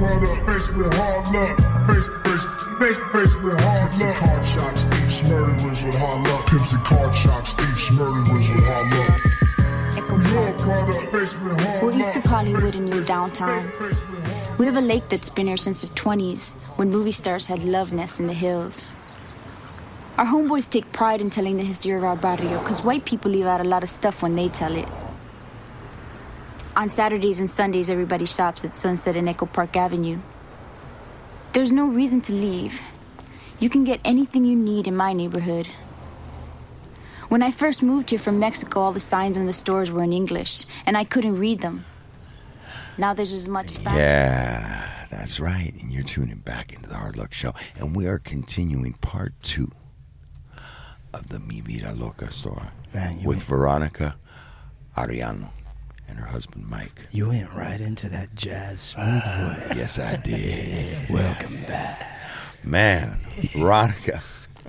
product, face with hard luck. Face, face, face, face with hard Pimps and luck. card shots, thieves, murderers with hard luck. Pimps and card shots, thieves, murderers with hard luck. Your product, face with hard We're luck. east of Hollywood and near downtown. Face with hard We have a lake that's been here since the 20s, when movie stars had love nests in the hills. Our homeboys take pride in telling the history of our barrio, because white people leave out a lot of stuff when they tell it. On Saturdays and Sundays, everybody shops at Sunset and Echo Park Avenue. There's no reason to leave. You can get anything you need in my neighborhood. When I first moved here from Mexico, all the signs in the stores were in English, and I couldn't read them. Now there's as much Spanish. Yeah, that's right. And you're tuning back into the Hard Luck Show. And we are continuing part two of the Mi Vida Loca story Man, with went, Veronica Ariano and her husband Mike. you went right into that jazz smooth voice. Yes, I did. Welcome back. Man, Veronica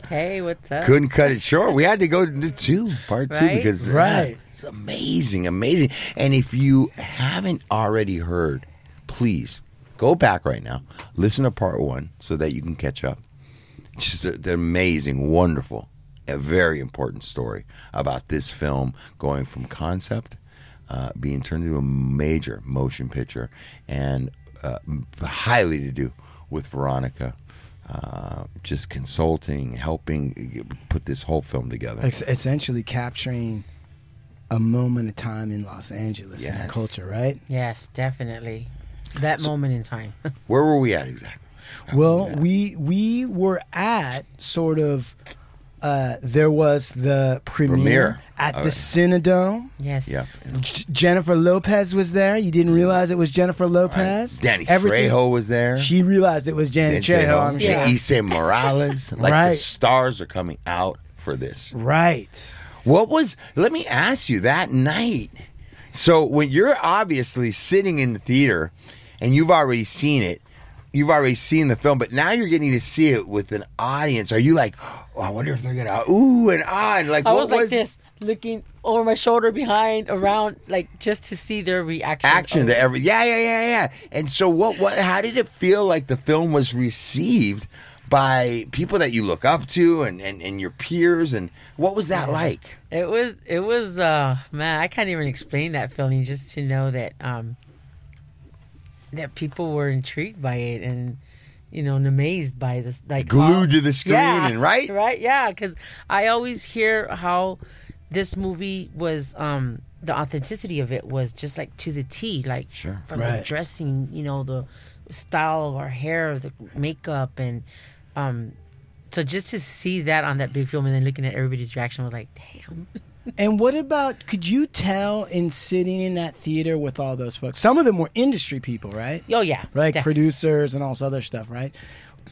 Hey, what's up? couldn't cut it short. We had to go to two, part two, Right? because uh, Right. it's amazing, amazing. And if you haven't already heard, please go back right now, listen to part one, so that you can catch up. It's just a- an amazing, wonderful, a very important story about this film going from concept, uh, being turned into a major motion picture, and uh, highly to do with Veronica. Uh, just consulting, helping put this whole film together. Es- essentially capturing a moment of time in Los Angeles and Yes. the culture, right? Yes, definitely. That moment in time. Where were we at exactly? Well, we we were at sort of uh, there was the premiere, Premiere. at All the right. Cinedome. Yes. Yep. J- Jennifer Lopez was there. You didn't realize it was Jennifer Lopez. Danny Everything- Trejo was there. She realized it was Danny Trejo. I'm sure. Yeah. Esai Morales. Like the stars are coming out for this. Right. What was? Let me ask you that night. So when you're obviously sitting in the theater, and you've already seen it, you've already seen the film, but now you're getting to see it with an audience. Are you like, oh, I wonder if they're gonna ooh and ah and like what I what was like this, looking over my shoulder, behind, around, like just to see their reaction. action to every yeah yeah yeah yeah and so what what how did it feel like the film was received by people that you look up to and and, and your peers and what was that like It was. It was. uh Man, I can't even explain that feeling. Just to know that um that people were intrigued by it and you know and amazed by this, like glued how- to the screen Yeah, and right right, yeah. Because I always hear how this movie was. um The authenticity of it was just like to the T, like Sure. from the dressing, you know, the style of our hair, the makeup, and um. So just to see that on that big film and then looking at everybody's reaction was like, damn. And what about? Could you tell in sitting in that theater with all those folks? Some of them were industry people, right? Oh yeah, Right, def- producers and all this other stuff, right?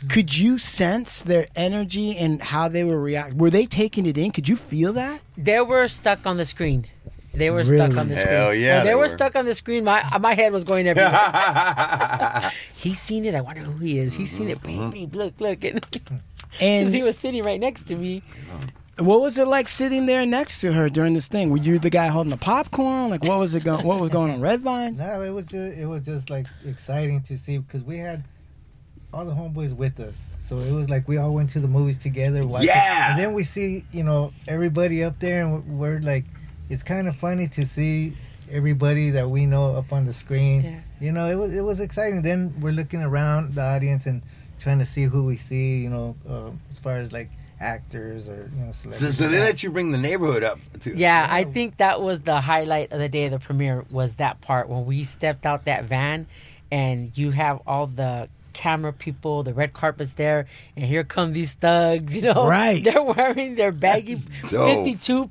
Could you sense their energy and how they were reacting? Were they taking it in? Could you feel that? They were stuck on the screen. They were stuck on the screen. Hell yeah, When they, they were, were. stuck on the screen. My my head was going everywhere. He's seen it. I wonder who he is. He's seen it. Mm-hmm. Beep, beep, look, look. And he was sitting right next to me. Oh. What was it like sitting there next to her during this thing? Were you the guy holding the popcorn? Like what was it going? What was going on? Red vines? No, it was just, it was just like exciting to see because we had all the homeboys with us, so it was like we all went to the movies together. watching- Yeah. and then we see you know everybody up there, and we're, we're like, it's kind of funny to see everybody that we know up on the screen. Yeah. You know, it was it was exciting. Then we're looking around the audience and trying to see who we see. You know, uh, as far as like actors or you know so, celebrities. so they let you bring the neighborhood up too Yeah, I think that was the highlight of the day of the premiere was that part when we stepped out that van and you have all the camera people, the red carpet's there, and here come these thugs, you know. Right. They're wearing their baggy 52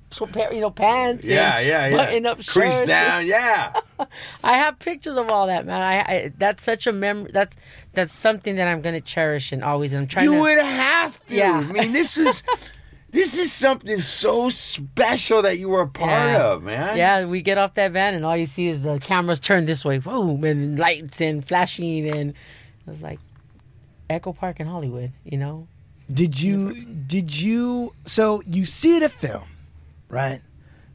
you know pants. yeah yeah yeah Button up crease shirts. down yeah I have pictures of all that, man. I, I that's such a mem. That's that's something that I'm gonna cherish and always. I'm trying you to. would have to Yeah. i mean this is this is something so special that you were a part Yeah. of man Yeah, we get off that van and all you see is the cameras turn this way, boom, and lights and flashing, and it's like Echo Park in Hollywood, you know. Did you? Did you? So you see the film, right?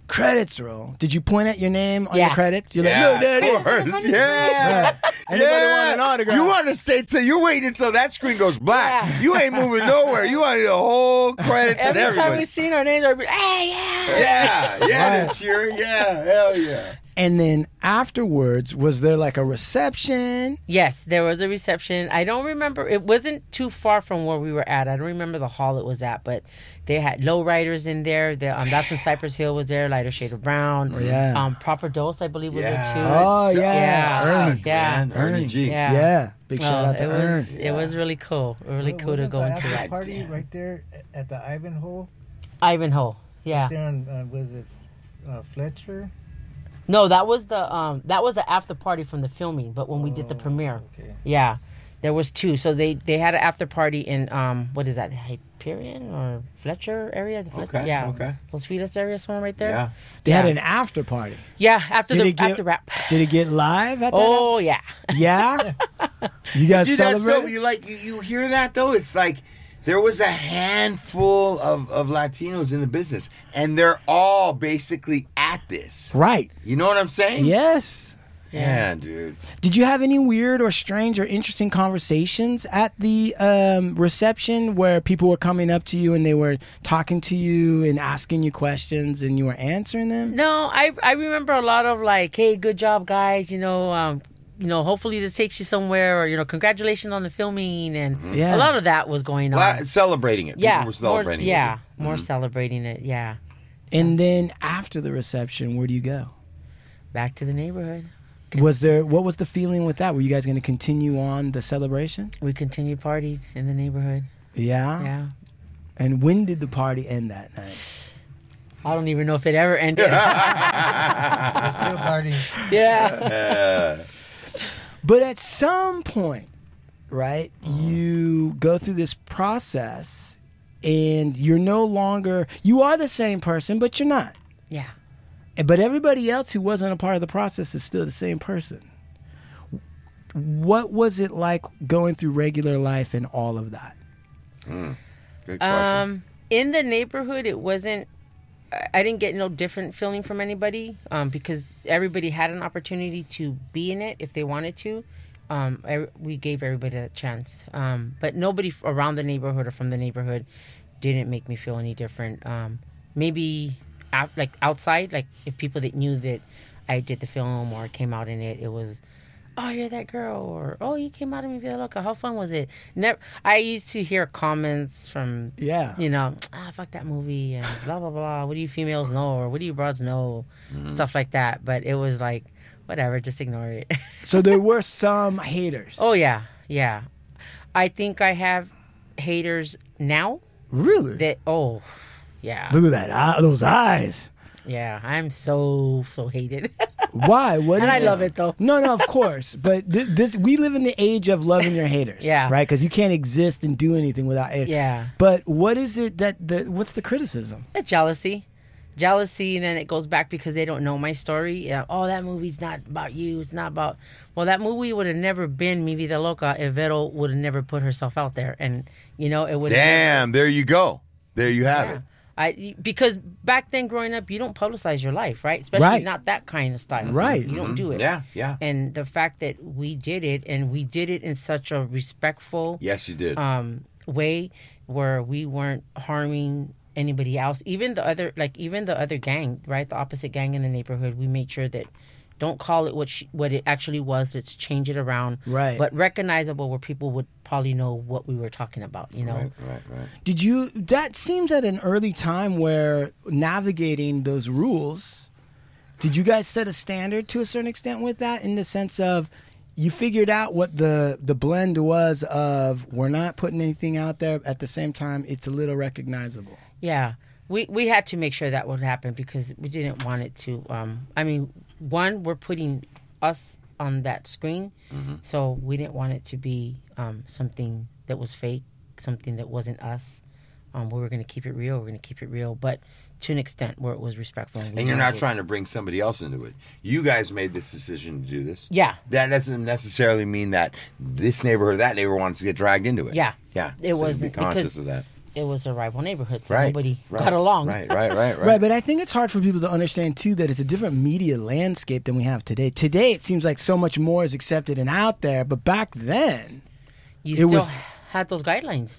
credits roll, did you point at your name on Yeah. the credits? You're Yeah, like, look, there it is. of course. Yeah. Anybody Yeah. want an autograph? You want to stay till you're waiting until that screen goes black. Yeah. You ain't moving nowhere. You want the whole credit to Every time everybody. we seen our names, I'd be, hey, yeah. yeah, yeah, Right. they're cheering. Yeah, hell yeah. And then afterwards, was there like a reception? Yes, there was a reception. I don't remember. It wasn't too far from where we were at. I don't remember the hall it was at, but they had lowriders in there. The, um, that's when Cypress Hill was there. Lighter shade of brown. Yeah. Um, Proper Dos, I believe, was Yeah. there too. Oh, yeah. Yeah. Ernie. Yeah. Man, Ernie Ernie. G. Yeah. Yeah. Big Oh, shout out to it Ern. was, It was really cool. Really Wa- cool to go the into after that. party right there at the Ivanhoe. Ivanhoe. Yeah. There on uh, was it uh, Fletcher? No, that was the um that was the after party from the filming, but when we did the premiere. Okay. Yeah. There was two. So they they had an after party in um what is that? Hyperion or Fletcher area? The Fletcher, Okay, Yeah. okay. Los Feliz area somewhere right there. Yeah. They had an after party. Yeah, after Did the get- after rap. Did it get live at that? Oh yeah. after- yeah. You guys Dude, that's celebrated? You like you, you hear that though? It's like there was a handful of, of Latinos in the business, and they're all basically at this. right. You know what I'm saying? Yes. Yeah, dude. Did you have any weird or strange or interesting conversations at the um, reception where people were coming up to you and they were talking to you and asking you questions and you were answering them? No, I I remember a lot of like, hey, good job, guys. You know, um, you know, hopefully this takes you somewhere, or you know, congratulations on the filming, and Yeah. a lot of that was going on. Well, celebrating it. yeah, People were celebrating more, it. yeah, more celebrating it. Yeah, And then after the reception, where do you go? back to the neighborhood. Was there what was the feeling with that? Were you guys going to continue on the celebration? We continued partying in the neighborhood. Yeah. Yeah, And when did the party end that night? I don't even know if it ever ended. We're still partying. yeah, Uh, But at some point, right, you go through this process and you're no longer you are the same person, but you're not. yeah. But everybody else who wasn't a part of the process is still the same person. What was it like going through regular life and all of that? good question. Um, in the neighborhood, it wasn't. I- didn't get no different feeling from anybody um, because everybody had an opportunity to be in it if they wanted to. Um, I, we gave everybody that chance, um, but nobody around the neighborhood or from the neighborhood didn't make me feel any different. Um, maybe out, like outside, like if people that knew that I did the film or came out in it, it was oh you're that girl or oh you came out of Mi Vida Loca how fun was it never i used to hear comments from Yeah. you know ah fuck that movie and blah blah blah what do you females know or what do you broads know stuff like that but it was like whatever just ignore it So there were some haters. oh yeah yeah i think i have haters now really? that oh yeah Look at that. eye- those eyes. Yeah i'm so so hated Why? What and i love it though No, no, of course. But th- this we live in the age of loving your haters. Yeah. Right? Because you can't exist and do anything without it. yeah But what is it that the what's the criticism? Jealousy jealousy and then it goes back because they don't know my story yeah, oh that movie's not about you it's not about well that movie would have never been mi vida loca if vero would have never put herself out there and you know it would Damn, there you go. There you have it. I because back then growing up you don't publicize your life right especially Right. not that kind of style Right. you don't do it Yeah, yeah. and the fact that we did it and we did it in such a respectful Yes, you did. um, way where we weren't harming anybody else. Even the other, like even the other gang, right? The opposite gang in the neighborhood. We made sure that don't call it what she, what it actually was. Let's change it around, Right. But recognizable where people would probably know what we were talking about. You know, right, right, right. Did you that seems at an early time where navigating those rules did you guys set a standard to a certain extent with that in the sense of you figured out what the the blend was of we're not putting anything out there at the same time it's a little recognizable Yeah, we we had to make sure that would happen because we didn't want it to. Um, I mean, one, we're putting us on that screen, so we didn't want it to be um, something that was fake, something that wasn't us. Um, we were going to keep it real. We're going to keep it real, but to an extent where it was respectful. we And you're not trying to bring somebody else into it. You guys made this decision to do this. Yeah, That doesn't necessarily mean that this neighbor or that neighbor wants to get dragged into it. Yeah. Yeah. It so wasn't- Be conscious because- of that. It was a rival neighborhood, so Right. nobody right, got along. Right, right, right, right. Right, but I think it's hard for people to understand too that it's a different media landscape than we have today. Today, it seems like so much more is accepted and out there, but back then, You It still was- had those guidelines.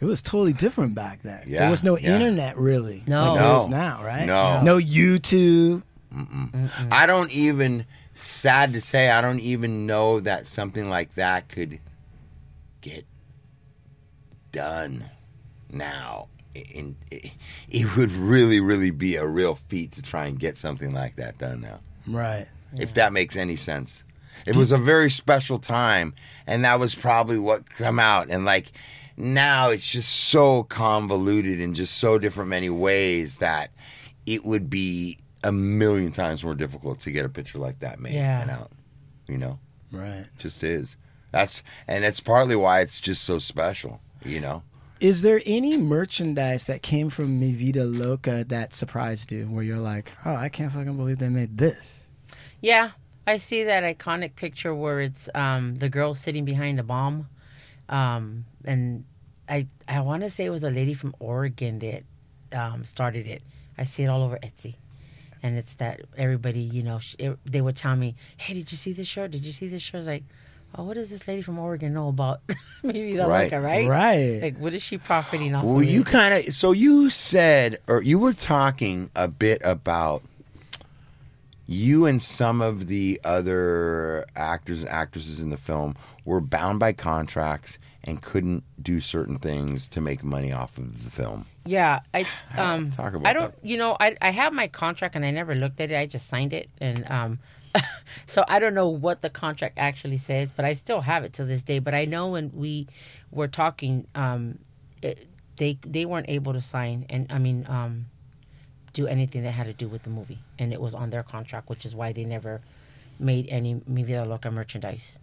it was totally different back then. Yeah, there was no yeah. internet really, No. like there No. is now, right? No. no YouTube. I don't even. Sad to say, I don't even know that something like that could get done now. In, it, it would really, really be a real feat to try and get something like that done now. Right. if that makes any sense. It was a very special time, and that was probably what come out. And like now, it's just so convoluted in just so different many ways that it would be a million times more difficult to get a picture like that made Yeah. and out. You know, Right. just is. That's and that's partly why it's just so special. You know, Is there any merchandise that came from Mi Vida Loca that surprised you, where you're like, oh, I can't fucking believe they made this? Yeah, I see that iconic picture where it's um, the girl sitting behind a bomb, um, and I I want to say it was a lady from Oregon that um, started it. I see it all over Etsy, and it's that everybody you know it, they would tell me, "Hey, did you see this shirt? Did you see this shirt?" I was like, "Oh, what does this lady from Oregon know about maybe the Right. Right? Right. Like, what is she profiting off? Well, of you kind of so you said or you were talking a bit about you and some of the other actors and actresses in the film were bound by contracts and couldn't do certain things to make money off of the film. Yeah, I um Talk about I don't that. you know, I I have my contract and I never looked at it. I just signed it and um so I don't know what the contract actually says, but I still have it to this day, but I know when we were talking um it, they they weren't able to sign and I mean um do anything that had to do with the movie and it was on their contract, which is why they never made any Mi Loca merchandise.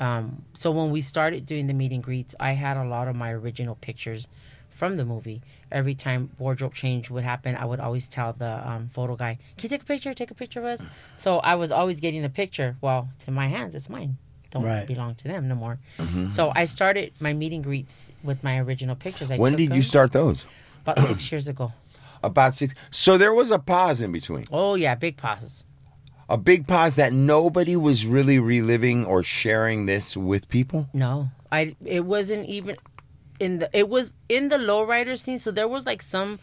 Um, so when we started doing the meet and greets, I had a lot of my original pictures from the movie. Every time wardrobe change would happen, I would always tell the um, photo guy, "Can you take a picture? Take a picture of us." So I was always getting a picture. Well, to my hands, it's mine. Don't Right. belong to them no more. So I started my meet and greets with my original pictures. I when took did you start those? About six years ago. About six. So there was a pause in between. Oh yeah, big pauses. A big pause that nobody was really reliving or sharing this with people. No, I. It wasn't even in the. It was in the lowrider scene. So there was like some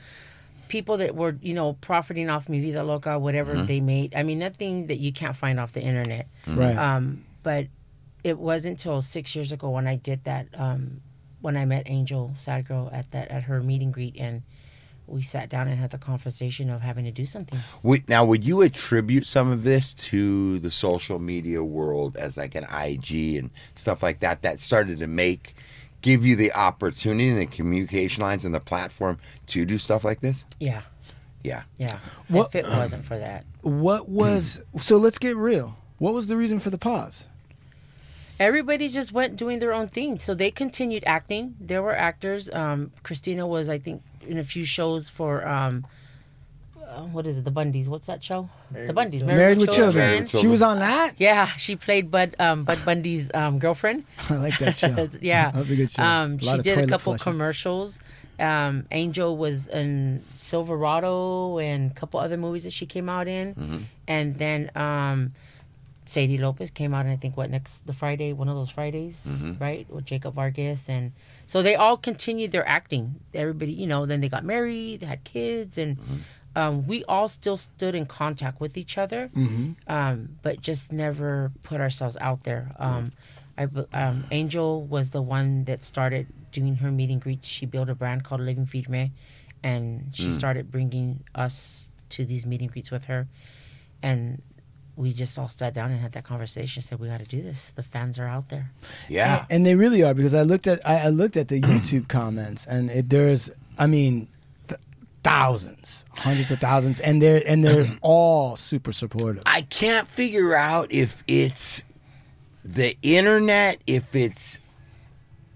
people that were, you know, profiting off Mi Vida Loca, whatever they made. I mean, nothing that you can't find off the internet. Right. Um, but it wasn't until six years ago when I did that. Um, when I met Angel Sad Girl at that at her meet and greet, and we sat down and had the conversation of having to do something. Now, would you attribute some of this to the social media world as like an IG and stuff like that that started to make, give you the opportunity and the communication lines and the platform to do stuff like this? Yeah, Yeah. yeah. What- If it wasn't for that. What was so? Let's get real. What was the reason for the pause? everybody just went doing their own thing. So they continued acting. There were actors. Um, Christina was, I think, in a few shows for um, uh, what is it? The Bundys. What's that show? the Bundys. Married with Children. Married with She was on that. Yeah, she played Bud um, Bud Bundy's um, girlfriend. I like that show. yeah, that was a good show. Um, lot she did a couple flushing. commercials. Um, Angel was in Silverado and a couple other movies that she came out in, Mm-hmm. and then um, Seidy Lopez came out in I think what next the Friday one of those Fridays Mm-hmm. right with Jacob Vargas and so they all continued their acting. Everybody you know then they got married, had kids, and Mm-hmm. Um, we all still stood in contact with each other, um, but just never put ourselves out there. Um, I, um, Angel was the one that started doing her meet and greets. She built a brand called Living Feed Me, and she started bringing us to these meet and greets with her. And we just all sat down and had that conversation. Said we got to do this. The fans are out there. Yeah. and they really are because I looked at I, I looked at the YouTube comments and it, there's I mean th- thousands, hundreds of thousands, and they're and they're all super supportive. I can't figure out if it's the internet, if it's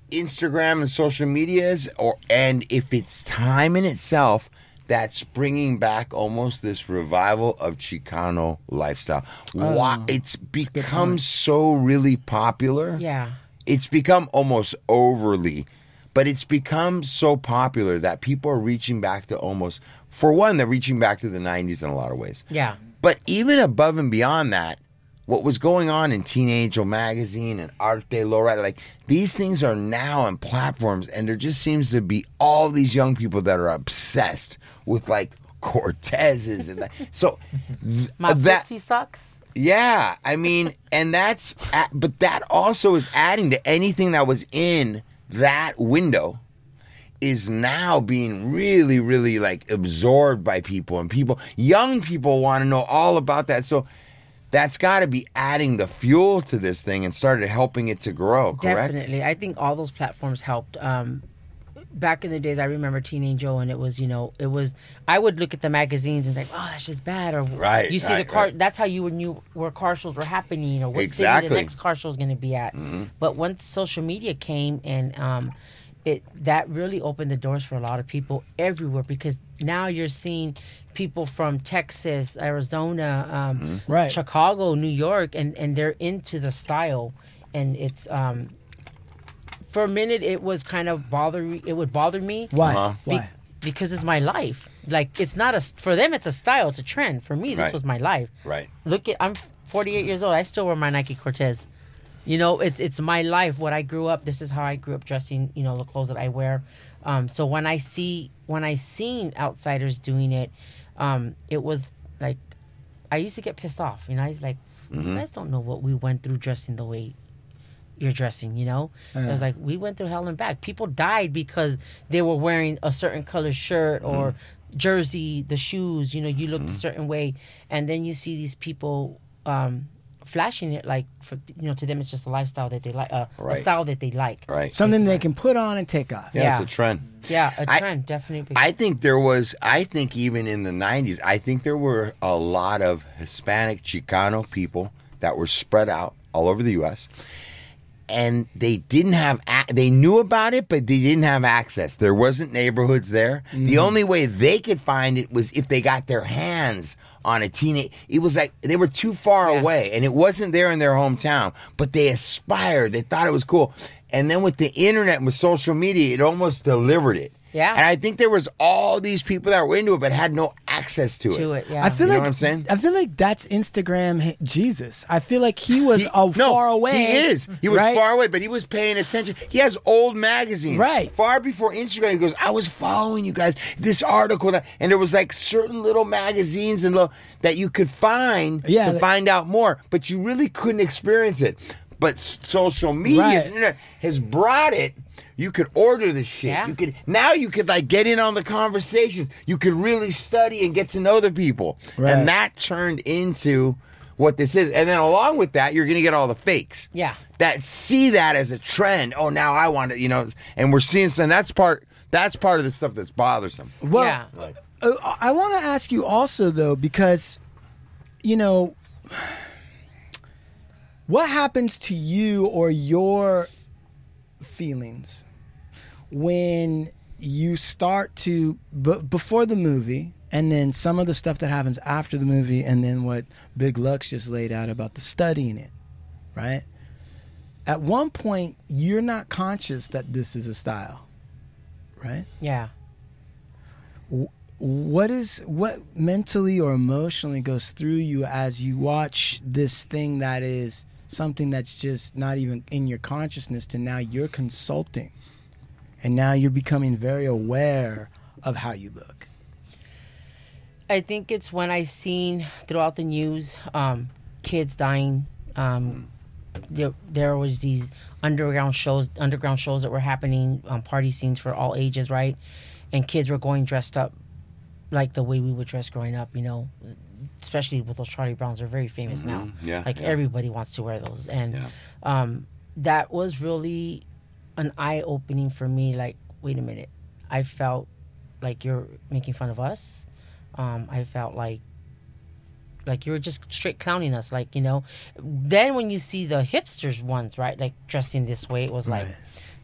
Instagram and social medias, or and if it's time in itself that's bringing back almost this revival of Chicano lifestyle. Oh, Why it's become so really popular. Yeah. It's become almost overly but it's become so popular that people are reaching back to almost for one they're reaching back to the 90s in a lot of ways Yeah. but even above and beyond that, what was going on in Teen Angel magazine and Arte Lowrider, like these things are now on platforms, and there just seems to be all these young people that are obsessed with like Cortezes and that. So th- My that footsie sucks. yeah, I mean, and that's but that also is adding to anything that was in that window is now being really really like absorbed by people and people young people want to know all about that. So that's got to be adding the fuel to this thing and started helping it to grow, correct? Definitely. I think all those platforms helped. Um, back in the days, I remember Teen Angel, and it was, you know, it was. I would look at the magazines and think, oh, that's just bad. Or Right, you see right, the car. right. That's how you knew where car shows were happening or what city Exactly. the next car show is going to be at. But once social media came and um, it that really opened the doors for a lot of people everywhere because now you're seeing people from Texas, Arizona, um, Right. Chicago, New York, and and they're into the style, and it's um, for a minute it was kind of bother it would bother me Why? Uh-huh. be- Why? because it's my life. Like it's not a for them it's a style, it's a trend. For me, this Right. was my life. Right. Look at I'm 48 years old. I still wear my Nike Cortez. You know, it's it's my life. What I grew up. This is how I grew up dressing. You know, the clothes that I wear. Um, so when I see when I seen outsiders doing it, um, it was like I used to get pissed off. You know, I was like, Mm-hmm. you guys don't know what we went through dressing the way you're dressing. You know, it was like we went through hell and back. People died because they were wearing a certain color shirt or Mm-hmm. jersey, the shoes. You know, you looked a certain way, and then you see these people. Um, flashing it like for you know to them it's just a lifestyle that they like uh, a style that they like Right. Something they can put on and take off. yeah, Yeah. it's a trend. yeah a I- trend definitely I think there was, I think even in the 90s, I think there were a lot of Hispanic Chicano people that were spread out all over the U.S. And they didn't have, a- they knew about it, but they didn't have access. There wasn't neighborhoods there. The mm-hmm. only way they could find it was if they got their hands on a Teen Angel. It was like they were too far Yeah. away, and it wasn't there in their hometown. But they aspired. They thought it was cool. And then with the internet and with social media, it almost delivered it. Yeah. And I think there was all these people that were into it but had no access to, to it. it yeah I feel You know like what I'm saying? I feel like that's Instagram Jesus. I feel like he was He- no, far away. He is. He was right? far away, but he was paying attention. He has old magazines. Right. Far before Instagram. He goes, I was following you guys, this article. That, and there was like certain little magazines and little, that you could find Yeah, to like- find out more, but you really couldn't experience it. But social media Right. has brought it. You could order the shit. Yeah. You could now you could like get in on the conversations. You could really study and get to know the people. Right. And that turned into what this is. And then along with that, you're gonna get all the fakes yeah that see that as a trend. Oh, now I want to, you know, and we're seeing some. That's part. That's part of the stuff that's bothersome. Well, yeah Uh, I want to ask you also though, because you know, what happens to you or your feelings when you start to b- before the movie, and then some of the stuff that happens after the movie, and then what Big Lux just laid out about the studying it, right? At one point, you're not conscious that this is a style, right? yeah what is what mentally or emotionally goes through you as you watch this thing that is something that's just not even in your consciousness to now you're consulting and now you're becoming very aware of how you look I think it's when I seen throughout the news, um, kids dying. Um, there, there was these underground shows, underground shows that were happening, um, party scenes for all ages, right? And kids were going dressed up like the way we would dress growing up, you know. Especially with those Charlie Browns, they're very famous now. Yeah, like yeah. everybody wants to wear those, and Yeah. um, that was really an eye opening for me. Like, wait a minute, I felt like you're making fun of us. Um, I felt like like you were just straight clowning us, like you know. Then when you see the hipsters ones, right, like dressing this way, it was like,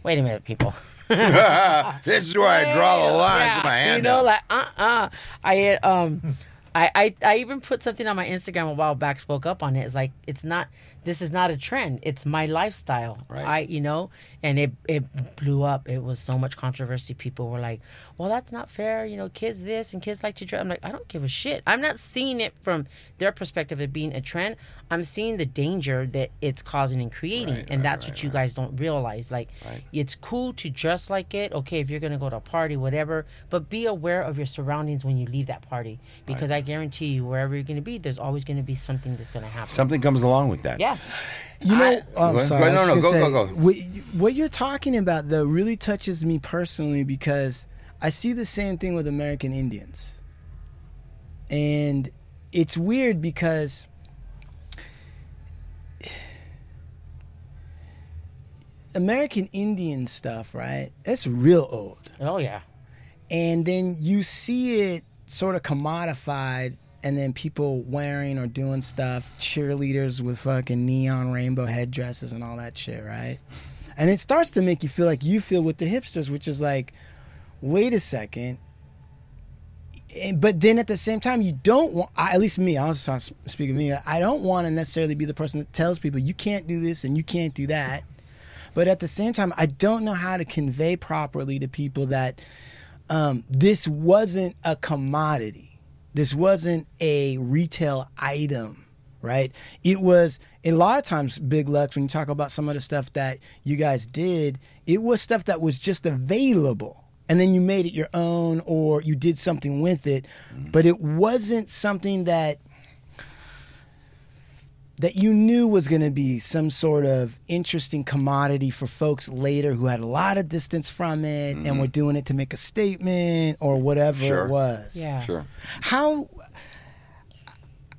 wait a minute, people. this is where I draw the lines Yeah, with my hand. You know, up. like uh uh I had um I, I I even put something on my Instagram a while back. Spoke up on it. It's like it's not. This is not a trend. It's my lifestyle. Right. I you know, and it it blew up. It was so much controversy. People were like, "Well, that's not fair." You know, kids this and kids like to dress. I'm like, I don't give a shit. I'm not seeing it from their perspective of being a trend. I'm seeing the danger that it's causing and creating, Right, and right, that's what you guys don't realize. Like, it's cool to dress like it. Okay, if you're gonna go to a party, whatever, but be aware of your surroundings when you leave that party, because I guarantee you, wherever you're gonna be, there's always gonna be something that's gonna happen. Something comes along with that. yeah. You know, oh, I'm sorry. Go- no, no, go, gonna go, go. What, what you're talking about though really touches me personally because I see the same thing with American Indians, and it's weird because American Indian stuff, right? That's real old Oh yeah. and then you see it sort of commodified and then people wearing or doing stuff cheerleaders with fucking neon rainbow headdresses and all that shit right? And it starts to make you feel like you feel with the hipsters which is like wait a second. And, but then at the same time you don't want I, at least me i'll speak of me i don't want to necessarily be the person that tells people you can't do this and you can't do that. But at the same time i don't know how to convey properly to people that um, this wasn't a commodity. This wasn't a retail item, right? It was a lot of times, Big Lux, when you talk about some of the stuff that you guys did, it was stuff that was just available. And then you made it your own or you did something with it. But it wasn't something that that you knew was going to be some sort of interesting commodity for folks later who had a lot of distance from it and were doing it to make a statement or whatever Sure. it was. Yeah. Sure. How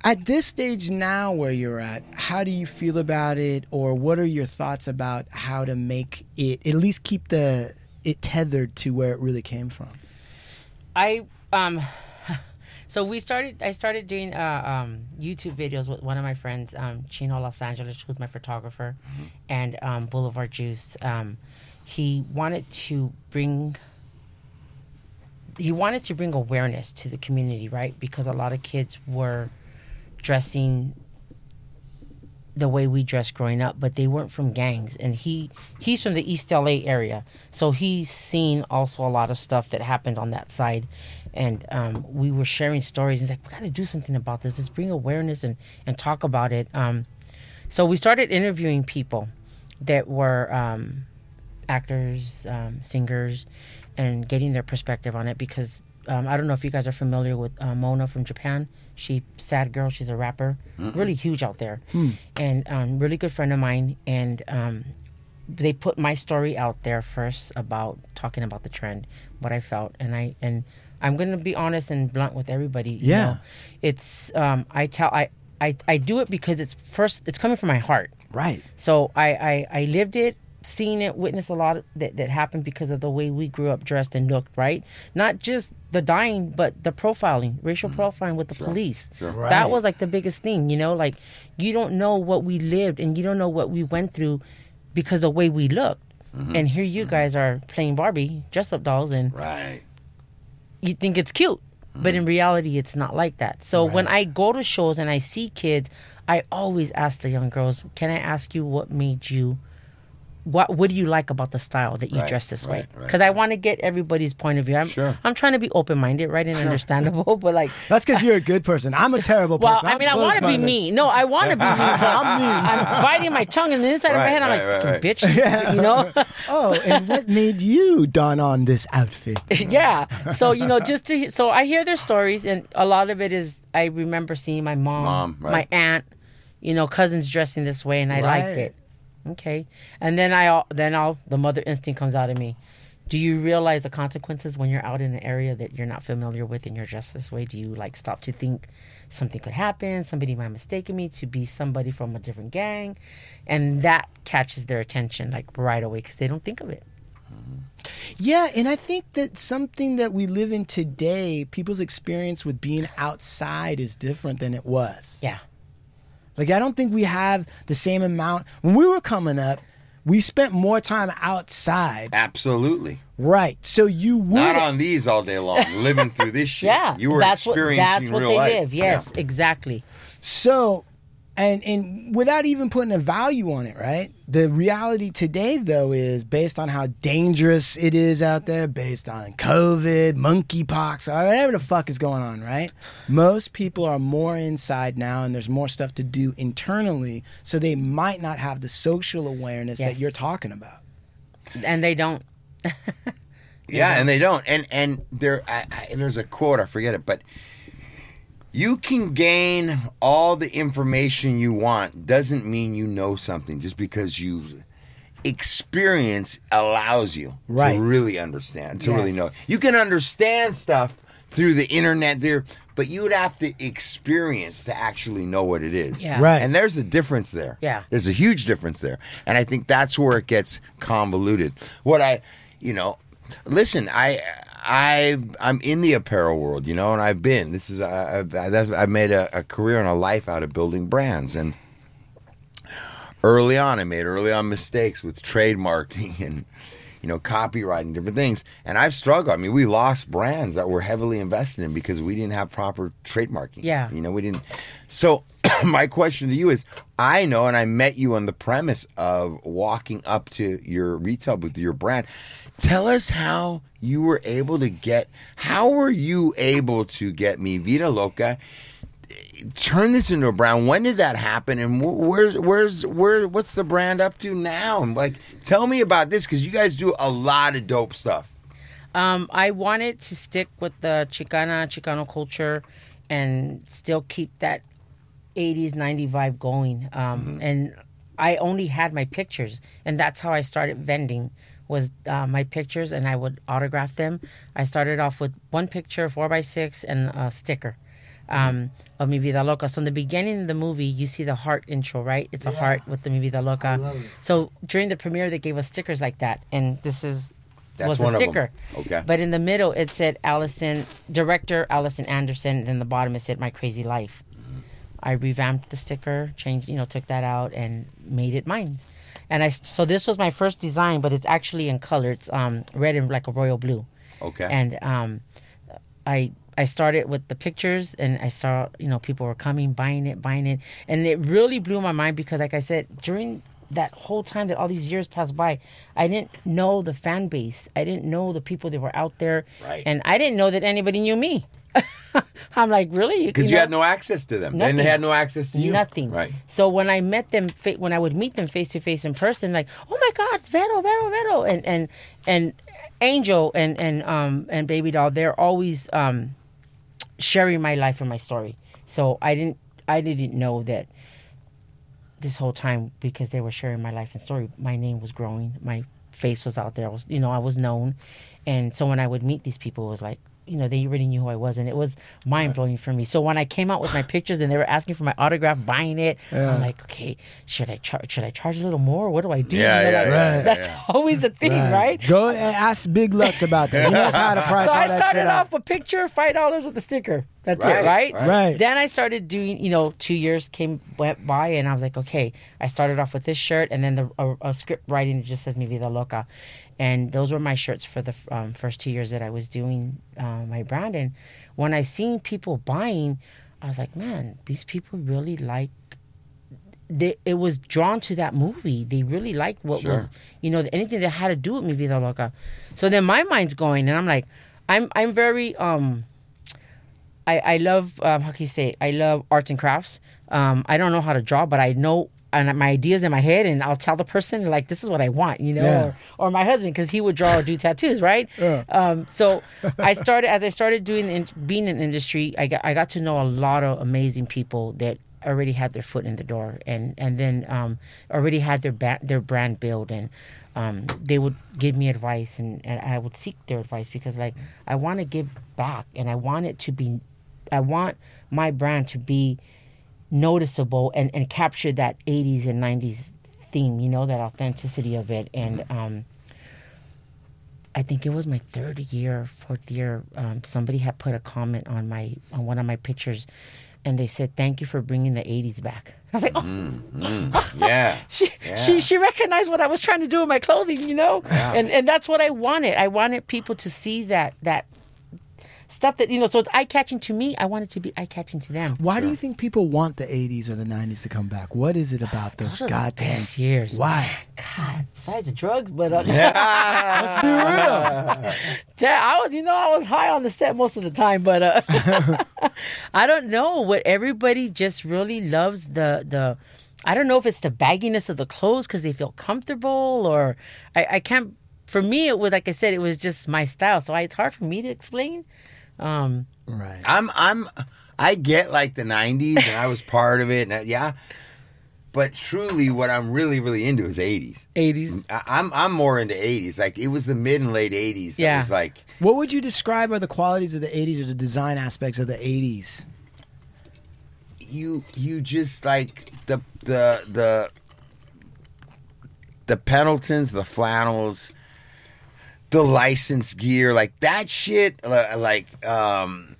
at this stage now where you're at, how do you feel about it or what are your thoughts about how to make it at least keep the it tethered to where it really came from? I um so we started I started doing uh, um YouTube videos with one of my friends, um Chino Los Angeles, who's my photographer, and um Boulevard Juice. Um he wanted to bring he wanted to bring awareness to the community, right? Because a lot of kids were dressing the way we dressed growing up, but they weren't from gangs. And he he's from the East LA area, so he's seen also a lot of stuff that happened on that side. And um, we were sharing stories. He's like, "We got to do something about this. Let's bring awareness and and talk about it." Um, so we started interviewing people that were um, actors, um, singers, and getting their perspective on it because um, I don't know if you guys are familiar with uh, Mona from Japan. She sad girl. She's a rapper, really huge out there, and um, really good friend of mine. And um, they put my story out there first about talking about the trend, what I felt, and I and I'm gonna be honest and blunt with everybody. you Yeah. know. it's um, I tell I. I, I do it because it's first it's coming from my heart Right. so I, I, I lived it, seen it, witnessed a lot that, that happened because of the way we grew up dressed and looked, right? Not just the dying, but the profiling, racial mm-hmm. profiling with the police. Right. That was like the biggest thing, you know? Like, you don't know what we lived and you don't know what we went through because the way we looked. Mm-hmm. And here you mm-hmm. guys are playing Barbie, dress up dolls, and Right. you think it's cute but in reality it's not like that so when i go to shows and i see kids i always ask the young girls can i ask you what made you what what do you like about the style that you Right, dress this way right, right, because i want to get everybody's point of view i'm, Sure. I'm trying to be open-minded right and understandable but like That's because you're a good person. I'm a terrible well, person. I I'm mean, I want to be me. No, I want to be me. But I'm mean. I'm biting my tongue, and the inside of my Right, head, I'm like, right, "Fucking bitch," you know. Oh, and what made you don on this outfit? yeah. So you know, just to so I hear their stories, and a lot of it is I remember seeing my mom, Mom, right. my aunt, you know, cousins dressing this way, and I liked it. Okay, and then I then I'll the mother instinct comes out of me. Do you realize the consequences when you're out in an area that you're not familiar with and you're dressed this way? Do you like stop to think something could happen? Somebody might mistake me to be somebody from a different gang, and that catches their attention like right away because they don't think of it. Mm-hmm. Yeah, and I think that something that we live in today, people's experience with being outside is different than it was. Yeah. Like I don't think we have the same amount. When we were coming up, we spent more time outside Absolutely. Right. So you would Not on these all day long, living through this shit. Yeah, you were that's what experiencing that's what real they life. live. Yes, exactly. So, and and without even putting a value on it, right? The reality today, though, is based on how dangerous it is out there, based on COVID, monkeypox, or whatever the fuck is going on, right? Most people are more inside now, and there's more stuff to do internally, so they might not have the social awareness that you're talking about. And they don't. Yeah, and they don't. And and there, I, I, there's a quote I forget it, but you can gain all the information you want. Doesn't mean you know something just because you experience allows you Right. to really understand, to really know. You can understand stuff through the internet there, but you would have to experience to actually know what it is. Yeah. Right. And there's a difference there. Yeah. There's a huge difference there. And I think that's where it gets convoluted. What I, you know, listen, I, I, I'm in the apparel world, you know, and I've been. This is, I, I've, that's, I've made a, a career and a life out of building brands. And early on, I made early on mistakes with trademarking and, you know, copywriting, different things. And I've struggled. I mean, we lost brands that were heavily invested in because we didn't have proper trademarking. Yeah. You know, we didn't. So, my question to you is I know, and I met you on the premise of walking up to your retail booth, your brand. Tell us how you were able to get, how were you able to get Mi Vida Loca? Turn this into a brand. When did that happen? And wh- where's where's where? What's the brand up to now? And like, tell me about this because you guys do a lot of dope stuff. Um, I wanted to stick with the Chicana, Chicano culture and still keep that 80s, 90s vibe going. Um, And I only had my pictures, and that's how I started vending was uh, my pictures, and I would autograph them. I started off with one picture, four by six, and a sticker um, of Mi Vida Loca. So in the beginning of the movie, you see the heart intro, right? It's a heart with the Mi Vida Loca. So during the premiere, they gave us stickers like that, and this is That's was one a sticker. Okay. But in the middle, it said Allison, director Allison Anderson. And in the bottom, is it said My Crazy Life. I revamped the sticker, changed, you know, took that out and made it mine. And I, so this was my first design, but it's actually in color. It's um, red and like a royal blue. Okay. And um, I I started with the pictures, and I saw you know people were coming, buying it, buying it, and it really blew my mind because, like I said, during that whole time that all these years passed by, I didn't know the fan base. I didn't know the people that were out there, Right. and I didn't know that anybody knew me. I'm like, really? Because you, know? had no access to them. Nothing. they had no access to you. Nothing. Right. So when I met them, fa- when I would meet them face to face in person, like, oh my God, Vero, Vero, Vero, and and and Angel and and um and Baby Doll, they're always um sharing my life and my story. So I didn't I didn't know that this whole time because they were sharing my life and story, my name was growing, my face was out there. I was you know I was known, and so when I would meet these people, it was like. You know, they already knew who I was, and it was mind blowing for me. So when I came out with my pictures and they were asking for my autograph, buying it, I'm like, okay, should I charge? Should I charge a little more? What do I do? Yeah, You know, yeah, like, yeah, That's yeah. always a thing, right? Go and ask Big Lux about that. He knows how to price So all I that started shit off out. with picture, five dollars with a sticker. That's Right, it, right? right. Right. Then I started doing, you know, two years came went by, and I was like, okay. I started off with this shirt, and then the a, a script writing that just says "Mi Vida Loca," and those were my shirts for the um, first two years that I was doing uh, my brand. And when I seen people buying, I was like, man, these people really like. They, it was drawn to that movie. They really liked what Sure. was, you know, anything that had to do with Mi Vida Loca. So then my mind's going, and I'm like, I'm I'm very um. I, I love um, how can you say it? I love arts and crafts. Um, I don't know how to draw, but I know and my ideas in my head, and I'll tell the person like this is what I want, you know, Yeah. or, or my husband because he would draw or do tattoos, right? Yeah. Um, so I started as I started doing in, being in industry. I got I got to know a lot of amazing people that already had their foot in the door, and and then um, already had their ba- their brand built and. Um, they would give me advice and, and I would seek their advice because like I want to give back and I want it to be I want my brand to be noticeable and, and capture that 80s and 90s theme, you know, that authenticity of it. And um, I think it was my third year, fourth year, um, somebody had put a comment on my on one of my pictures and they said, "Thank you for bringing the '80s back." I was like, "Oh." Mm-hmm. Yeah. She, she she recognized what I was trying to do with my clothing, you know, and and that's what I wanted. I wanted people to see that that stuff that you know. So it's eye catching to me. I want it to be eye catching to them. Why do you think people want the 80s or the 90s to come back? What is it about those Those goddamn best years. Why? God, besides the drugs, but uh, Let's be real. Yeah, I was, you know, I was high on the set most of the time, but uh, I don't know what everybody just really loves the the. I don't know if it's the bagginess of the clothes because they feel comfortable, or I, I can't. For me, it was like I said, it was just my style, so I, it's hard for me to explain. Um, Right. I'm I'm I get like the '90s, and I was part of it. And I- yeah, but truly, what I'm really really into is '80s. 80s. I- I'm I'm more into '80s. Like it was the mid and late '80s. That Yeah. was like What would you describe are the qualities of the 80s or the design aspects of the 80s? you you just like the the the the Pendletons, the flannels, the licensed gear, like that shit. Like um,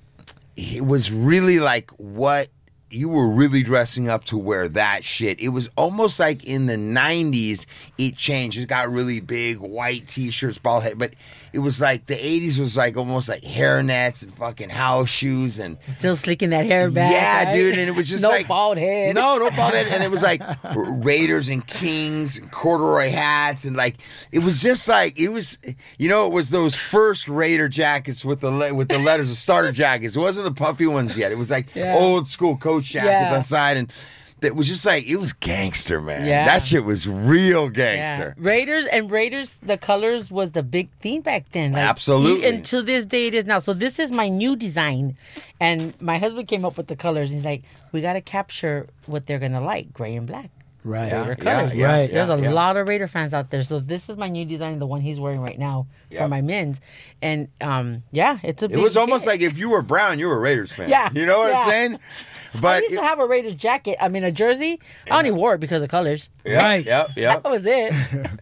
it was really like what you were really dressing up to wear that shit. It was almost like in the '90s it changed. It got really big, white t-shirts, bald head, but it was like the '80s was like almost like hairnets and fucking house shoes and Still slicking that hair back. yeah, right? dude, and it was just no like bald head. No, no bald head, and it was like Raiders and Kings, and corduroy hats, and like it was just like it was. You know, it was those first Raider jackets with the le- with the letters, the starter jackets. It wasn't the puffy ones yet. It was like Yeah. old school coach jackets Yeah. on side, and that was just like it was gangster, man. Yeah. That shit was real Yeah. gangster. Raiders and Raiders, the colors was the big theme back then. Like, Absolutely. e- And to this day, it is now. So this is my new design, and my husband came up with the colors. He's like, "We got to capture what they're gonna like, gray and black." Right. Yeah, Favorite colors. yeah, Right. There's a yeah. lot of Raider fans out there. So this is my new design, the one he's wearing right now Yep. for my men's, and um, yeah, it's a. It was almost hit. like if you were brown, you were a Raiders fan. Yeah, you know what yeah. I'm saying? I used to have a Raiders jacket. I mean, a jersey. I only wore it because of colors. yeah, Right. Yep, yep. That was it.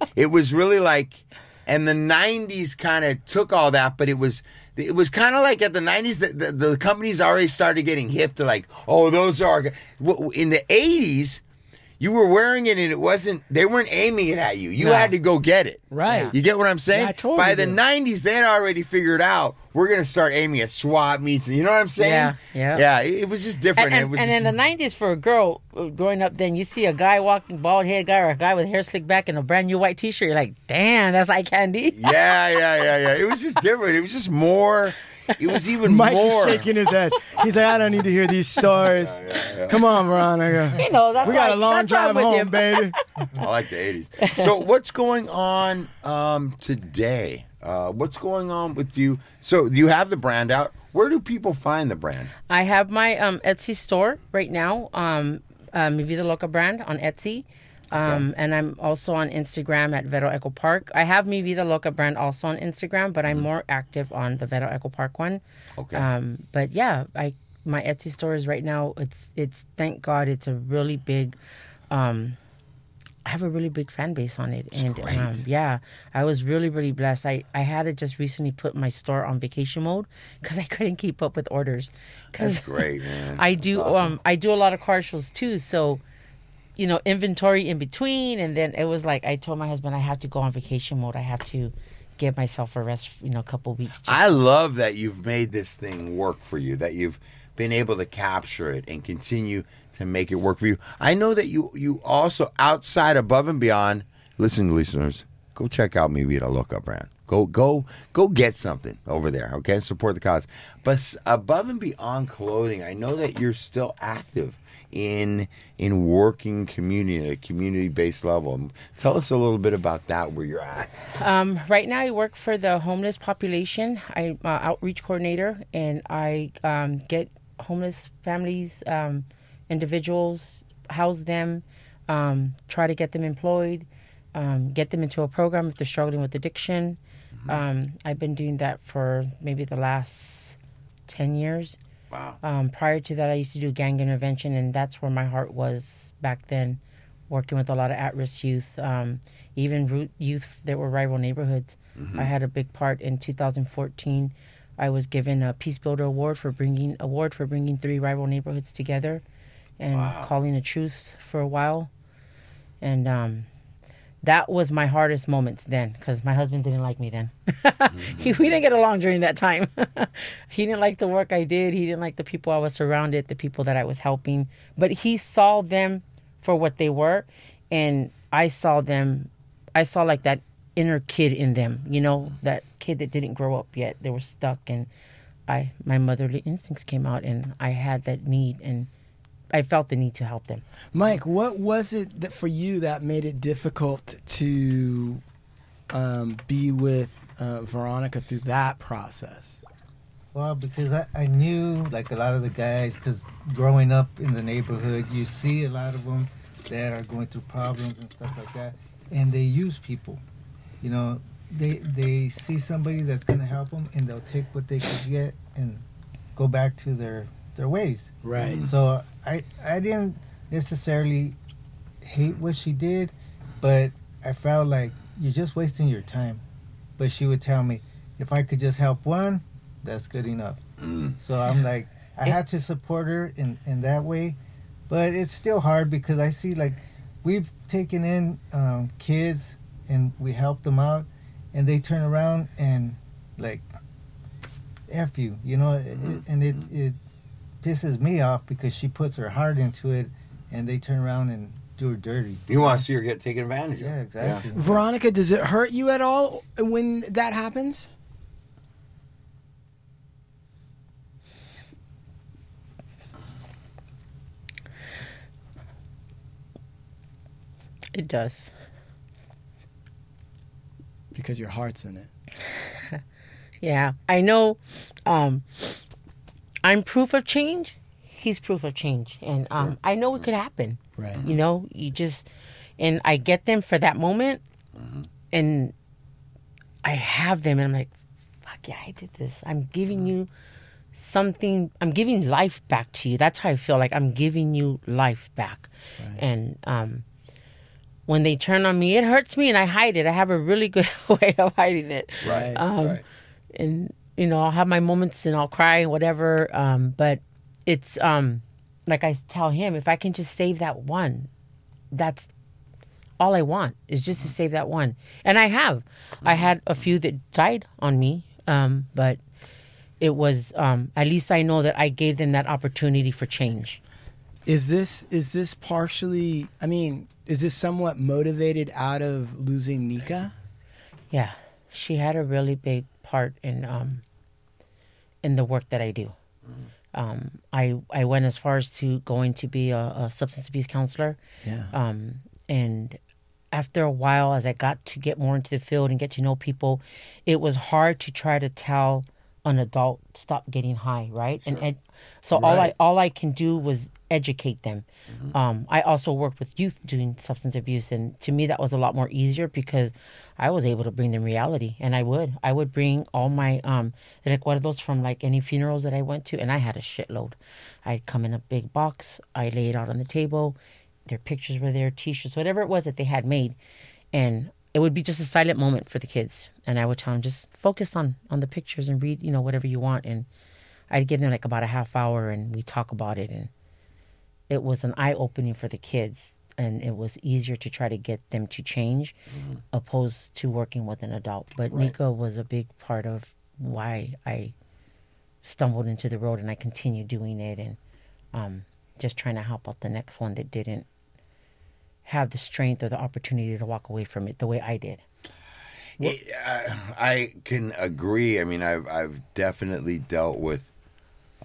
it was really like and the 90s kind of took all that but it was it was kind of like at the 90s the, the, the companies already started getting hip to like oh those are in the 80s you were wearing it and it wasn't they weren't aiming it at you you No. had to go get it Right. you get what i'm saying Yeah, totally by the do. 90s they had already figured out we're gonna start aiming at swap meets you know what i'm saying Yeah, yeah. yeah it, it was just different And, it and, was and in the nineties, for a girl uh, growing up, then you see a guy walking, bald head guy, or a guy with hair slicked back and a brand new white T-shirt. You're like, damn, that's eye candy. yeah yeah yeah yeah it was just different it was just more it was even Mike more is shaking his head. He's like, I don't need to hear these stories. Come on, Veronica. You know, that's we got why- a long that's drive home, you. baby. I like the eighties. So what's going on um, today? Uh, what's going on with you? So you have the brand out. Where do people find the brand? I have my um, Etsy store right now, um, uh, Mi Vida Loca brand on Etsy. Um, And I'm also on Instagram at Vero Echo Park. I have Mi Vida Loca brand also on Instagram, but I'm more active on the Vero Echo Park one. Okay. Um, but yeah, I my Etsy store is right now. It's it's thank God it's a really big. Um, I have a really big fan base on it, and um, yeah, I was really really blessed. I I had to just recently put my store on vacation mode because I couldn't keep up with orders. That's great, man. I do awesome. um I do a lot of car shows too, so you know inventory in between, and then it was like I told my husband I have to go on vacation mode. I have to give myself a rest, you know, a couple weeks. Just I love that you've made this thing work for you. That you've been able to capture it and continue to make it work for you. I know that you you also outside above and beyond. Listen, listeners, go check out Mi Vida Loca brand. Go go go get something over there. Okay, support the cause. But above and beyond clothing, I know that you're still active in in working community at a community based level. Tell us a little bit about that. Where you're at. Um, right now, I work for the homeless population. I'm uh, outreach coordinator, and I um, get homeless families, um, individuals, house them, um, try to get them employed, um, get them into a program if they're struggling with addiction. Um, I've been doing that for maybe the last ten years. Wow. Um, prior to that, I used to do gang intervention, and that's where my heart was back then, working with a lot of at-risk youth, um, even youth that were rival neighborhoods. I had a big part in 2014 I was given a Peace Builder Award for bringing award for bringing three rival neighborhoods together, and calling a truce for a while, and um, that was my hardest moments then because my husband didn't like me then. he, mm-hmm. we didn't get along during that time. he didn't like the work I did. He didn't like the people I was surrounded, the people that I was helping. But he saw them for what they were, and I saw them. I saw like that inner kid in them. You know, that kid that didn't grow up yet. They were stuck, and I my motherly instincts came out, and I had that need, and I felt the need to help them. Mike, what was it that for you that made it difficult to um, be with uh, Veronica through that process? Well, because I, I knew like a lot of the guys, because growing up in the neighborhood, you see a lot of them that are going through problems and stuff like that, and they use people. You know, they they see somebody that's gonna help them, and they'll take what they could get and go back to their their ways. Right. So I I didn't necessarily hate what she did, but I felt like you're just wasting your time. But she would tell me, if I could just help one, that's good enough. Mm. So I'm like, I had to support her in in that way, but it's still hard because I see like we've taken in um, kids and we help them out, and they turn around and like f you, you know, it- it- and it mm-hmm. it pisses me off because she puts her heart into it, and they turn around and do her dirty. You want to see her get taken advantage of. Yeah, exactly. Veronica, does it hurt you at all when that happens? It does. Because your heart's in it. Yeah, I know. Um, I'm proof of change. He's proof of change, and um, I know it could happen. Right. You know, you just and I get them for that moment, and I have them, and I'm like, "Fuck yeah, I did this. I'm giving you something. I'm giving life back to you. That's how I feel. Like I'm giving you life back." And um, when they turn on me, it hurts me, and I hide it. I have a really good way of hiding it Right. Um, right. and you know I'll have my moments and I'll cry and whatever. Um, but it's um, like I tell him, if I can just save that one, that's all I want is just to save that one. And I have. I had a few that died on me, um, but it was um, at least I know that I gave them that opportunity for change. Is this is this partially? I mean, is this somewhat motivated out of losing Nika? Yeah, she had a really big part in um in the work that I do. Um, I I went as far as to going to be a, a substance abuse counselor, Yeah. um, and after a while, as I got to get more into the field and get to know people, it was hard to try to tell an adult stop getting high, right? And ed- so all I all I can do was educate them. Um, I also worked with youth doing substance abuse, and to me that was a lot more easier because I was able to bring them reality, and I would I would bring all my um recuerdos from like any funerals that I went to, and I had a shitload. I'd come in a big box, I lay it out on the table, their pictures were there, T-shirts, whatever it was that they had made, and it would be just a silent moment for the kids, and I would tell them just focus on on the pictures and read you know whatever you want, and I'd give them like about a half hour, and we talk about it, and it was an eye opening for the kids, and it was easier to try to get them to change, opposed to working with an adult. But Nika was a big part of why I stumbled into the road, and I continued doing it, and um, just trying to help out the next one that didn't have the strength or the opportunity to walk away from it the way I did. It- I, I can agree. I mean, I've I've definitely dealt with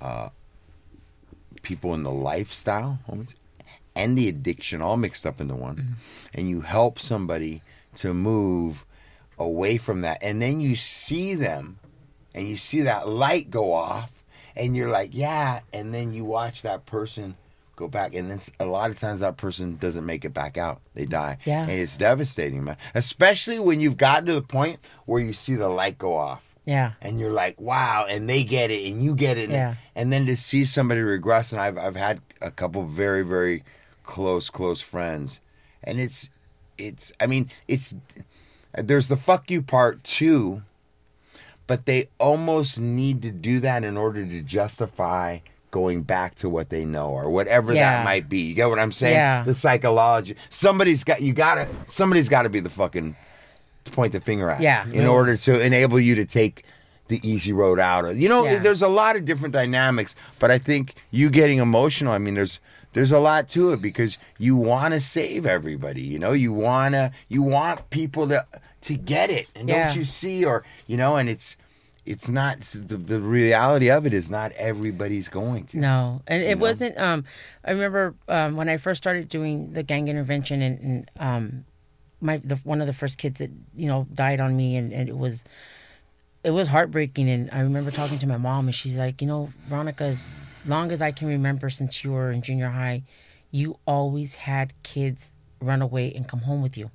uh, people in the lifestyle homies, and the addiction all mixed up into one, mm-hmm. and you help somebody to move away from that, and then you see them, and you see that light go off, and you're like, yeah, and then you watch that person go back, and then a lot of times that person doesn't make it back out; they die, Yeah. and it's devastating, man. Especially when you've gotten to the point where you see the light go off Yeah. and you're like, wow, and they get it, and you get it, and, Yeah. and then to see somebody regress, and I've I've had a couple very very close close friends, and it's it's I mean it's there's the fuck you part too, but they almost need to do that in order to justify going back to what they know or whatever Yeah. that might be. You get what I'm saying? Yeah. The psychology. Somebody's got you gotta somebody's gotta be the fucking to point the finger at. Yeah. In order to enable you to take the easy road out. Or, you know, Yeah. there's a lot of different dynamics, but I think you getting emotional, I mean, there's there's a lot to it because you want to save everybody, you know? You want to you want people to to get it. And Yeah. don't you see or, you know, and it's it's not the, the reality of it is not everybody's going to. No, and it know? wasn't. Um, I remember um, when I first started doing the gang intervention, and, and um, my the one of the first kids that you know died on me, and, and it was it was heartbreaking. And I remember talking to my mom, and she's like, you know, Veronica, as long as I can remember since you were in junior high, you always had kids run away and come home with you.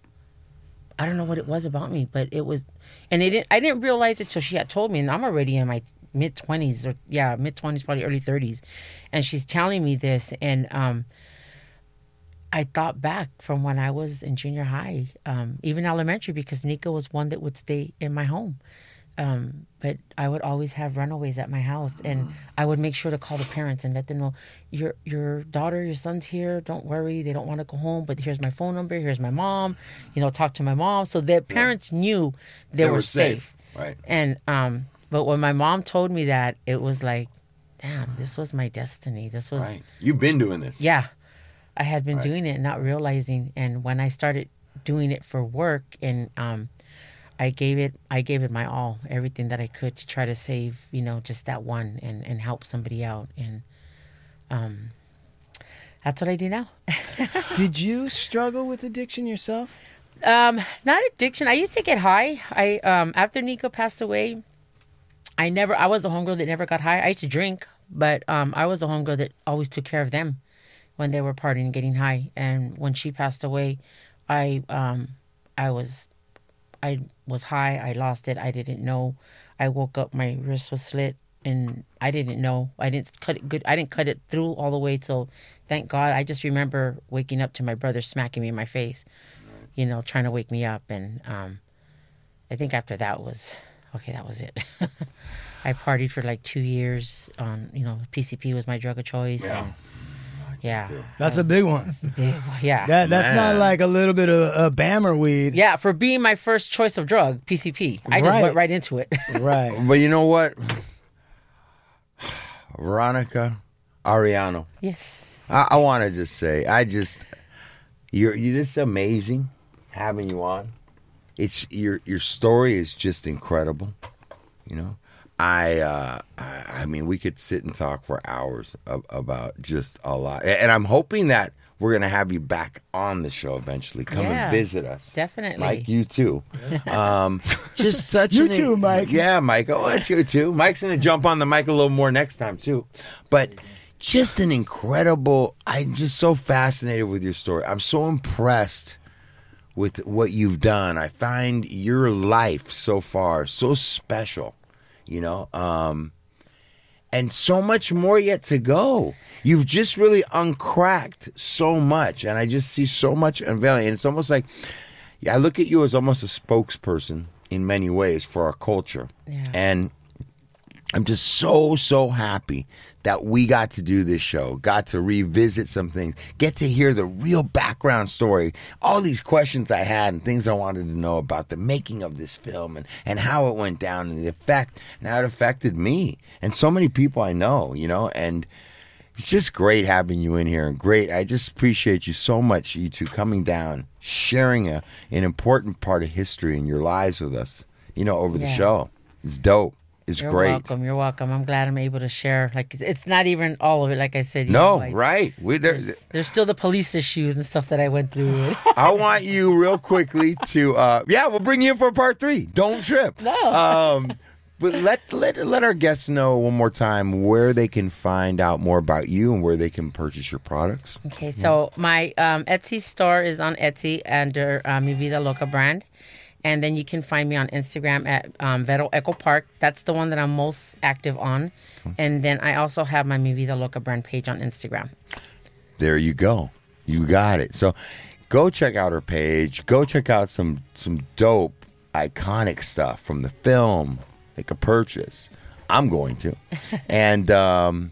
I don't know what it was about me, but it was, and it didn't. I didn't realize it till she had told me, and I'm already in my mid twenties or yeah, mid twenties, probably early thirties, and she's telling me this, and um, I thought back from when I was in junior high, um, even elementary, because Nika was one that would stay in my home. Um, but I would always have runaways at my house, and I would make sure to call the parents and let them know your your daughter, your son's here. Don't worry, they don't want to go home, but here's my phone number. Here's my mom. You know, talk to my mom, so their parents knew they, were, safe. Right. And um, but when my mom told me that, it was like, damn, this was my destiny. This was Right. You've been doing this. yeah, I had been doing it and not realizing. And when I started doing it for work, and um, I gave it, I gave it my all, everything that I could to try to save, you know, just that one and and help somebody out. And um, that's what I do now. Did you struggle with addiction yourself? Um, not addiction. I used to get high. I um after Nika passed away, I never I was the homegirl that never got high. I used to drink, but um I was the homegirl that always took care of them when they were partying getting high. And when she passed away, I um I was I was high, I lost it, I didn't know. I woke up, my wrist was slit and I didn't know. I didn't cut it good I didn't cut it through all the way, so thank God. I just remember waking up to my brother smacking me in my face you know, trying to wake me up. And um, I think after that was okay. That was it. I partied for like two years. On you know, PCP was my drug of choice. Yeah. And, yeah, That's a big one. yeah, yeah, That that's not like a little bit of a Bammer weed. yeah. For being my first choice of drug, PCP, I just Right. went right into it. Right. But you know what? Veronica Ariano. yes. I, I want to just say, I just you're you. This is amazing having you on. It's your your story is just incredible. You know, I uh, I, I mean, we could sit and talk for hours of, about just a lot, and I'm hoping that we're gonna have you back on the show eventually. Come Yeah, and visit us. definitely. Mike, you too. Um, just such You an, too, Mike. Yeah, Mike. Oh, that's you too. Mike's gonna jump on the mic a little more next time too. But just an incredible. I'm just so fascinated with your story. I'm so impressed with what you've done. I find your life so far so special. You know, um, and so much more yet to go. You've just really uncracked so much, and I just see so much unveiling. And it's almost like, yeah, I look at you as almost a spokesperson in many ways for our culture, Yeah. and I'm just so so happy that we got to do this show, got to revisit some things, get to hear the real background story, all these questions I had and things I wanted to know about the making of this film and and how it went down and the effect and how it affected me and so many people I know, you know, and it's just great having you in here and great. I just appreciate you so much, you two, coming down, sharing a, an important part of history in your lives with us, you know, over the show. It's dope. It's You're great. welcome. You're welcome. I'm glad I'm able to share. Like it's, not even all of it. Like I said. you No, know, I- right. We, there, There's, there's still the police issues and stuff that I went through. I want you real quickly to, uh, yeah, we'll bring you in for part three. Don't trip. No. Um, but let, let let our guests know one more time where they can find out more about you and where they can purchase your products. Okay, so my um, Etsy store is on Etsy under uh, Mi Vida Loca brand. And then you can find me on Instagram at um, Vero Echo Park. That's the one that I'm most active on. And then I also have my Mi Vida Loca brand page on Instagram. There you go. You got it. So go check out her page. Go check out some some dope, iconic stuff from the film, make a purchase. I'm going to, and um,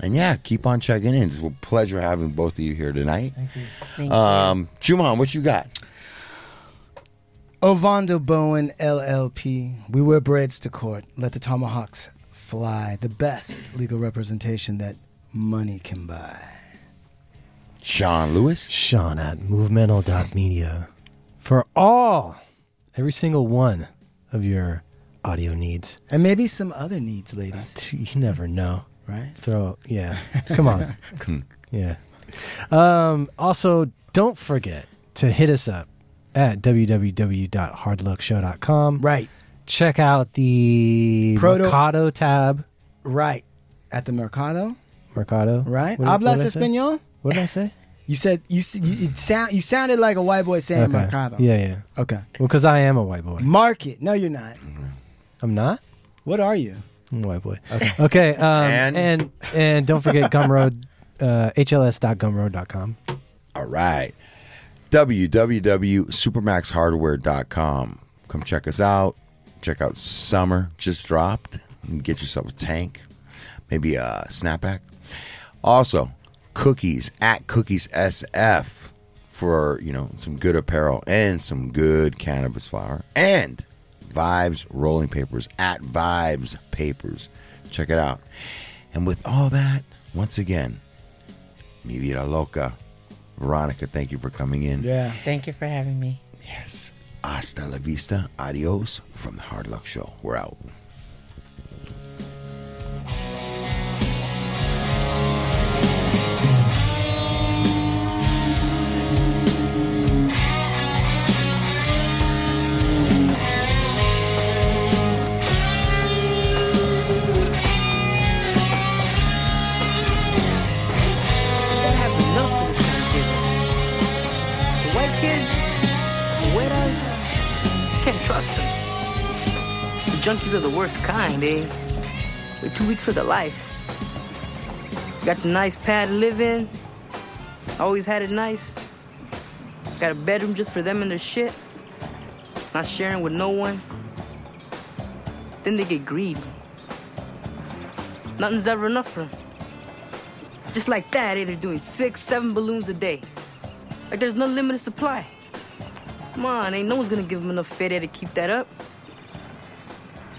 and yeah, keep on checking in. It's a pleasure having both of you here tonight. Thank you. Thank you. Um, Juman, what you got? Ovando Bowen LLP. We wear braids to court. Let the tomahawks fly. The best legal representation that money can buy. Sean Lewis. Sean at movemental.media for all, every single one of your audio needs. And maybe some other needs, ladies. You never know. Right? Throw, yeah. Come on. yeah. Um, also, don't forget to hit us up at www.hardluckshow.com. Right. Check out the Proto- Mercado tab. Right. At the Mercado. Mercado. Right. What did- what Hablas did I say? Espanol? What did I say? You said you you, it sound you sounded like a white boy saying Okay. Mercado. Yeah, yeah. Okay. Well, because I am a white boy. Market. No, you're not. I'm not. What are you? I'm a white boy. Okay. Okay. Um, And? and and don't forget Gumroad, uh, hls.gumroad.com. All right. www.supermaxhardware.com. Come check us out. Check out Summer just dropped. And get yourself a tank, maybe a snapback. Also, cookies at Cookies SF for you know some good apparel and some good cannabis flower and Vibes rolling papers at Vibes Papers. Check it out. And with all that, once again, mi vida loca. Veronica, thank you for coming in. Yeah. Thank you for having me. Yes. Hasta la vista. Adios from the Hard Luck Show. We're out. The junkies are the worst kind, eh? We're too weak for the life. Got the nice pad to live in. Always had it nice. Got a bedroom just for them and their shit. Not sharing with no one. Then they get greedy. Nothing's ever enough for them. Just like that, eh? They're doing six, seven balloons a day. Like there's no limited supply. Come on, ain't no one's gonna give them enough fed to keep that up.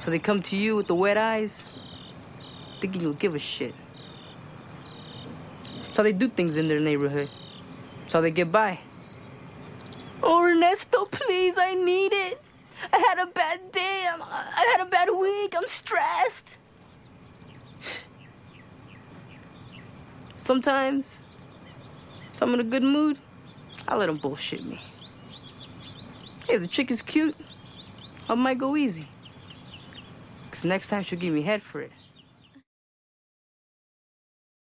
So they come to you with the wet eyes, thinking you'll give a shit. How they do things in their neighborhood. That's how they get by. Oh, Ernesto, please, I need it. I had a bad day. I'm, I had a bad week. I'm stressed. Sometimes, if I'm in a good mood, I let them bullshit me. If the chick is cute, I might go easy. Because next time she'll give me head for it.